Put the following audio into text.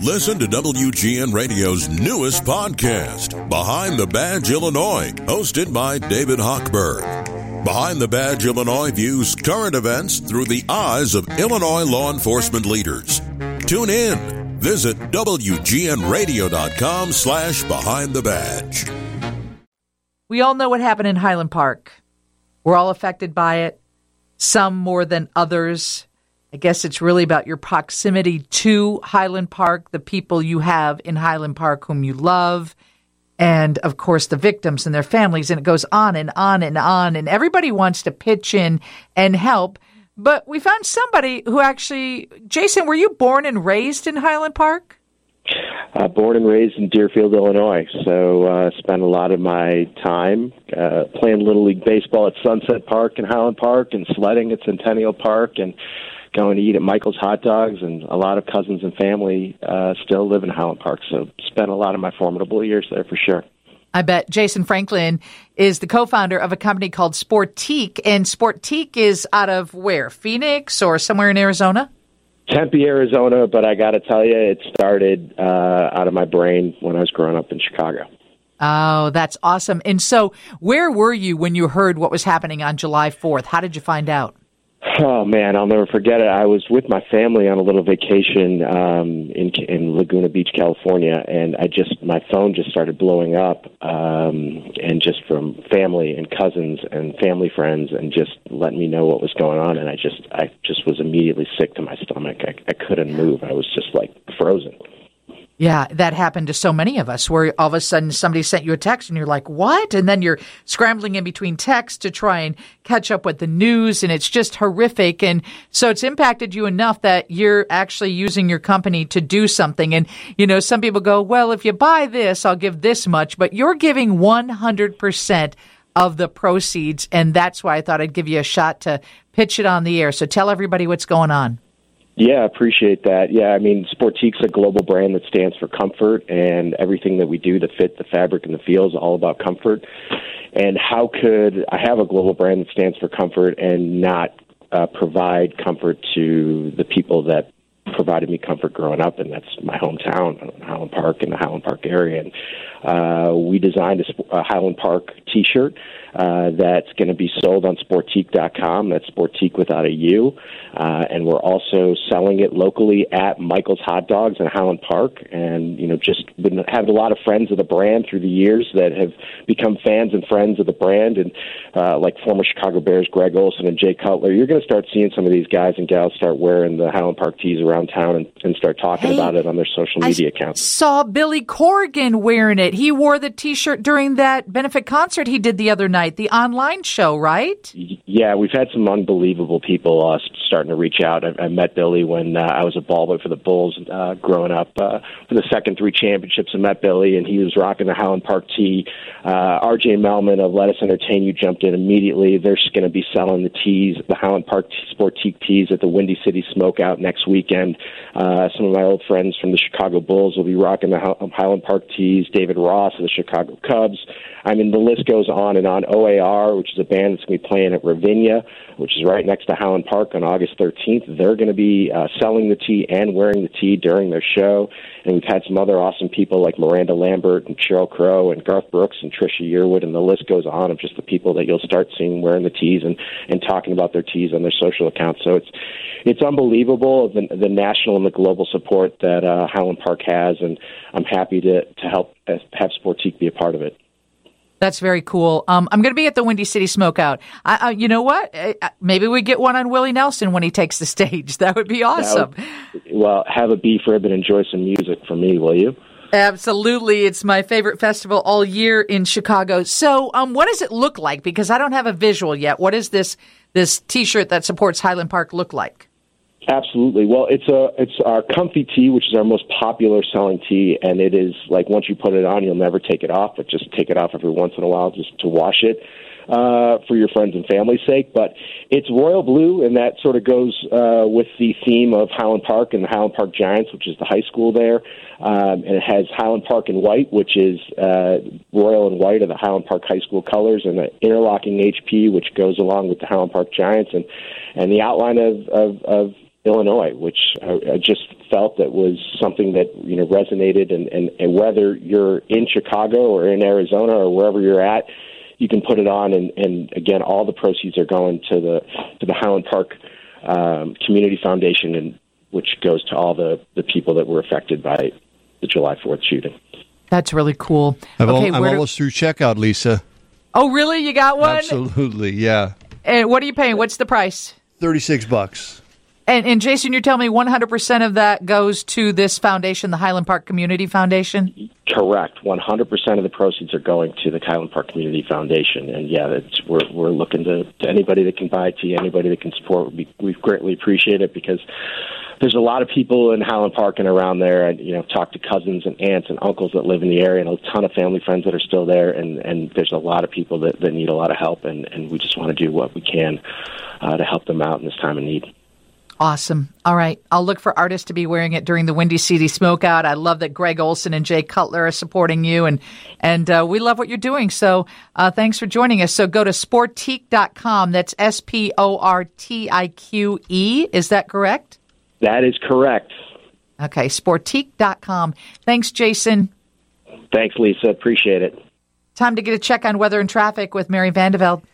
Listen to WGN Radio's newest podcast, Behind the Badge Illinois, hosted by David Hochberg. Behind the Badge Illinois views current events through the eyes of Illinois law enforcement leaders. Tune in. Visit WGNRadio.com slash Behind the Badge. We all know what happened in Highland Park. We're all affected by it, some more than others. I guess it's really about your proximity to Highland Park, the people you have in Highland Park whom you love, and of course the victims and their families. And it goes on and on and on. And everybody wants to pitch in and help. But we found somebody who actually, Jason, were you born and raised in Highland Park? Uh, born and raised in Deerfield, Illinois. So uh, spent a lot of my time uh, playing Little League Baseball at Sunset Park and Highland Park and sledding at Centennial Park and going to eat at Michael's Hot Dogs, and a lot of cousins and family uh, still live in Highland Park. So spent a lot of my formidable years there for sure. I bet Jason Frankling is the co-founder of a company called Sportiqe, and Sportiqe is out of where? Phoenix or somewhere in Arizona? Tempe, Arizona, but I got to tell you, it started uh, out of my brain when I was growing up in Chicago. Oh, that's awesome. And so, where were you when you heard what was happening on July 4th? How did you find out? Oh man, I'll never forget it. I was with my family on a little vacation um, in in Laguna Beach, California, and I just my phone just started blowing up, um, and just from family and cousins and family friends, and just letting me know what was going on. And I just I just was immediately sick to my stomach. I, I couldn't move. I was just like frozen. Yeah, that happened to so many of us where all of a sudden somebody sent you a text and you're like, what? And then you're scrambling in between texts to try and catch up with the news and it's just horrific. And so it's impacted you enough that you're actually using your company to do something. And, you know, some people go, well, if you buy this, I'll give this much, but you're giving 100% of the proceeds. And that's why I thought I'd give you a shot to pitch it on the air. So tell everybody what's going on. Yeah, I appreciate that. Yeah, I mean, Sportiqe's a global brand that stands for comfort, and everything that we do to fit the fabric and the feel is all about comfort. And how could I have a global brand that stands for comfort and not uh, provide comfort to the people that provided me comfort growing up, and that's my hometown, Highland Park, in the Highland Park area. And uh, we designed a, a Highland Park T-shirt uh, that's going to be sold on Sportiqe.com. That's Sportiqe without a U. Uh, and we're also selling it locally at Michael's Hot Dogs in Highland Park. And, you know, just been, have a lot of friends of the brand through the years that have become fans and friends of the brand. And uh, like former Chicago Bears Greg Olsen and Jay Cutler, you're going to start seeing some of these guys and gals start wearing the Highland Park tees around town and, and start talking hey, about it on their social media I accounts. saw Billy Corgan wearing it. He wore the T-shirt during that benefit concert he did the other night, the online show, right? Yeah, we've had some unbelievable people uh, starting to reach out. I, I met Billy when uh, I was a ball boy for the Bulls uh, growing up uh, for the second three championships. I met Billy, and he was rocking the Highland Park tee. Uh, RJ Melman of Lettuce Entertain You jumped in immediately. They're going to be selling the tees, the Highland Park Sportiqe tees at the Windy City Smokeout next weekend. Uh, some of my old friends from the Chicago Bulls will be rocking the Highland Park tees. David Ross of the Chicago Cubs. I mean, the list goes on and on. OAR, which is a band that's going to be playing at Ravinia, which is right next to Highland Park on August 13th. They're going to be uh, selling the tee and wearing the tee during their show. And we've had some other awesome people like Miranda Lambert and Sheryl Crow and Garth Brooks and Trisha Yearwood, and the list goes on of just the people that you'll start seeing wearing the tees and, and talking about their tees on their social accounts. So it's it's unbelievable the, the national and the global support that uh, Park has, and I'm happy to to help uh, have Sportiqe be a part of it. That's very cool. Um, I'm going to be at the Windy City Smokeout. I, I, you know what? Maybe we get one on Willie Nelson when he takes the stage. That would be awesome. Would, well, have a beef rib and enjoy some music for me, will you? Absolutely. It's my favorite festival all year in Chicago. So, um, what does it look like? Because I don't have a visual yet. What does this this T-shirt that supports Highland Park look like? Absolutely. Well, it's a it's our comfy tee, which is our most popular selling tee, and it is like once you put it on, you'll never take it off. But just take it off every once in a while, just to wash it uh, for your friends and family's sake. But it's royal blue, and that sort of goes uh, with the theme of Highland Park and the Highland Park Giants, which is the high school there. Um, and it has Highland Park in white, which is uh, royal and white are the Highland Park High School colors, and the interlocking HP, which goes along with the Highland Park Giants, and and the outline of of, of Illinois, which I, I just felt that was something that you know resonated, and, and and whether you're in Chicago or in Arizona or wherever you're at, you can put it on, and and again, all the proceeds are going to the to the Highland Park um, Community Foundation, and which goes to all the the people that were affected by the July Fourth shooting. That's really cool. I'm, okay, al- I'm almost do- through checkout, Lisa. Oh, really? You got one? Absolutely, yeah. And what are you paying? What's the price? Thirty-six bucks. And, and Jason, you're telling me 100% of that goes to this foundation, the Highland Park Community Foundation? Correct. 100% of the proceeds are going to the Highland Park Community Foundation. And yeah, we're, we're looking to, to anybody that can buy tea, anybody that can support. We, we greatly appreciate it because there's a lot of people in Highland Park and around there. And you know, talk to cousins and aunts and uncles that live in the area, and a ton of family friends that are still there. And and there's a lot of people that, that need a lot of help, and and we just want to do what we can uh, to help them out in this time of need. Awesome. All right. I'll look for artists to be wearing it during the Windy City Smokeout. I love that Greg Olsen and Jay Cutler are supporting you, and and uh, we love what you're doing. So uh, thanks for joining us. So go to sportiqe.com. That's S P O R T I Q E. Is that correct? That is correct. Okay. Sportiqe.com. Thanks, Jason. Thanks, Lisa. Appreciate it. Time to get a check on weather and traffic with Mary Vandevelde.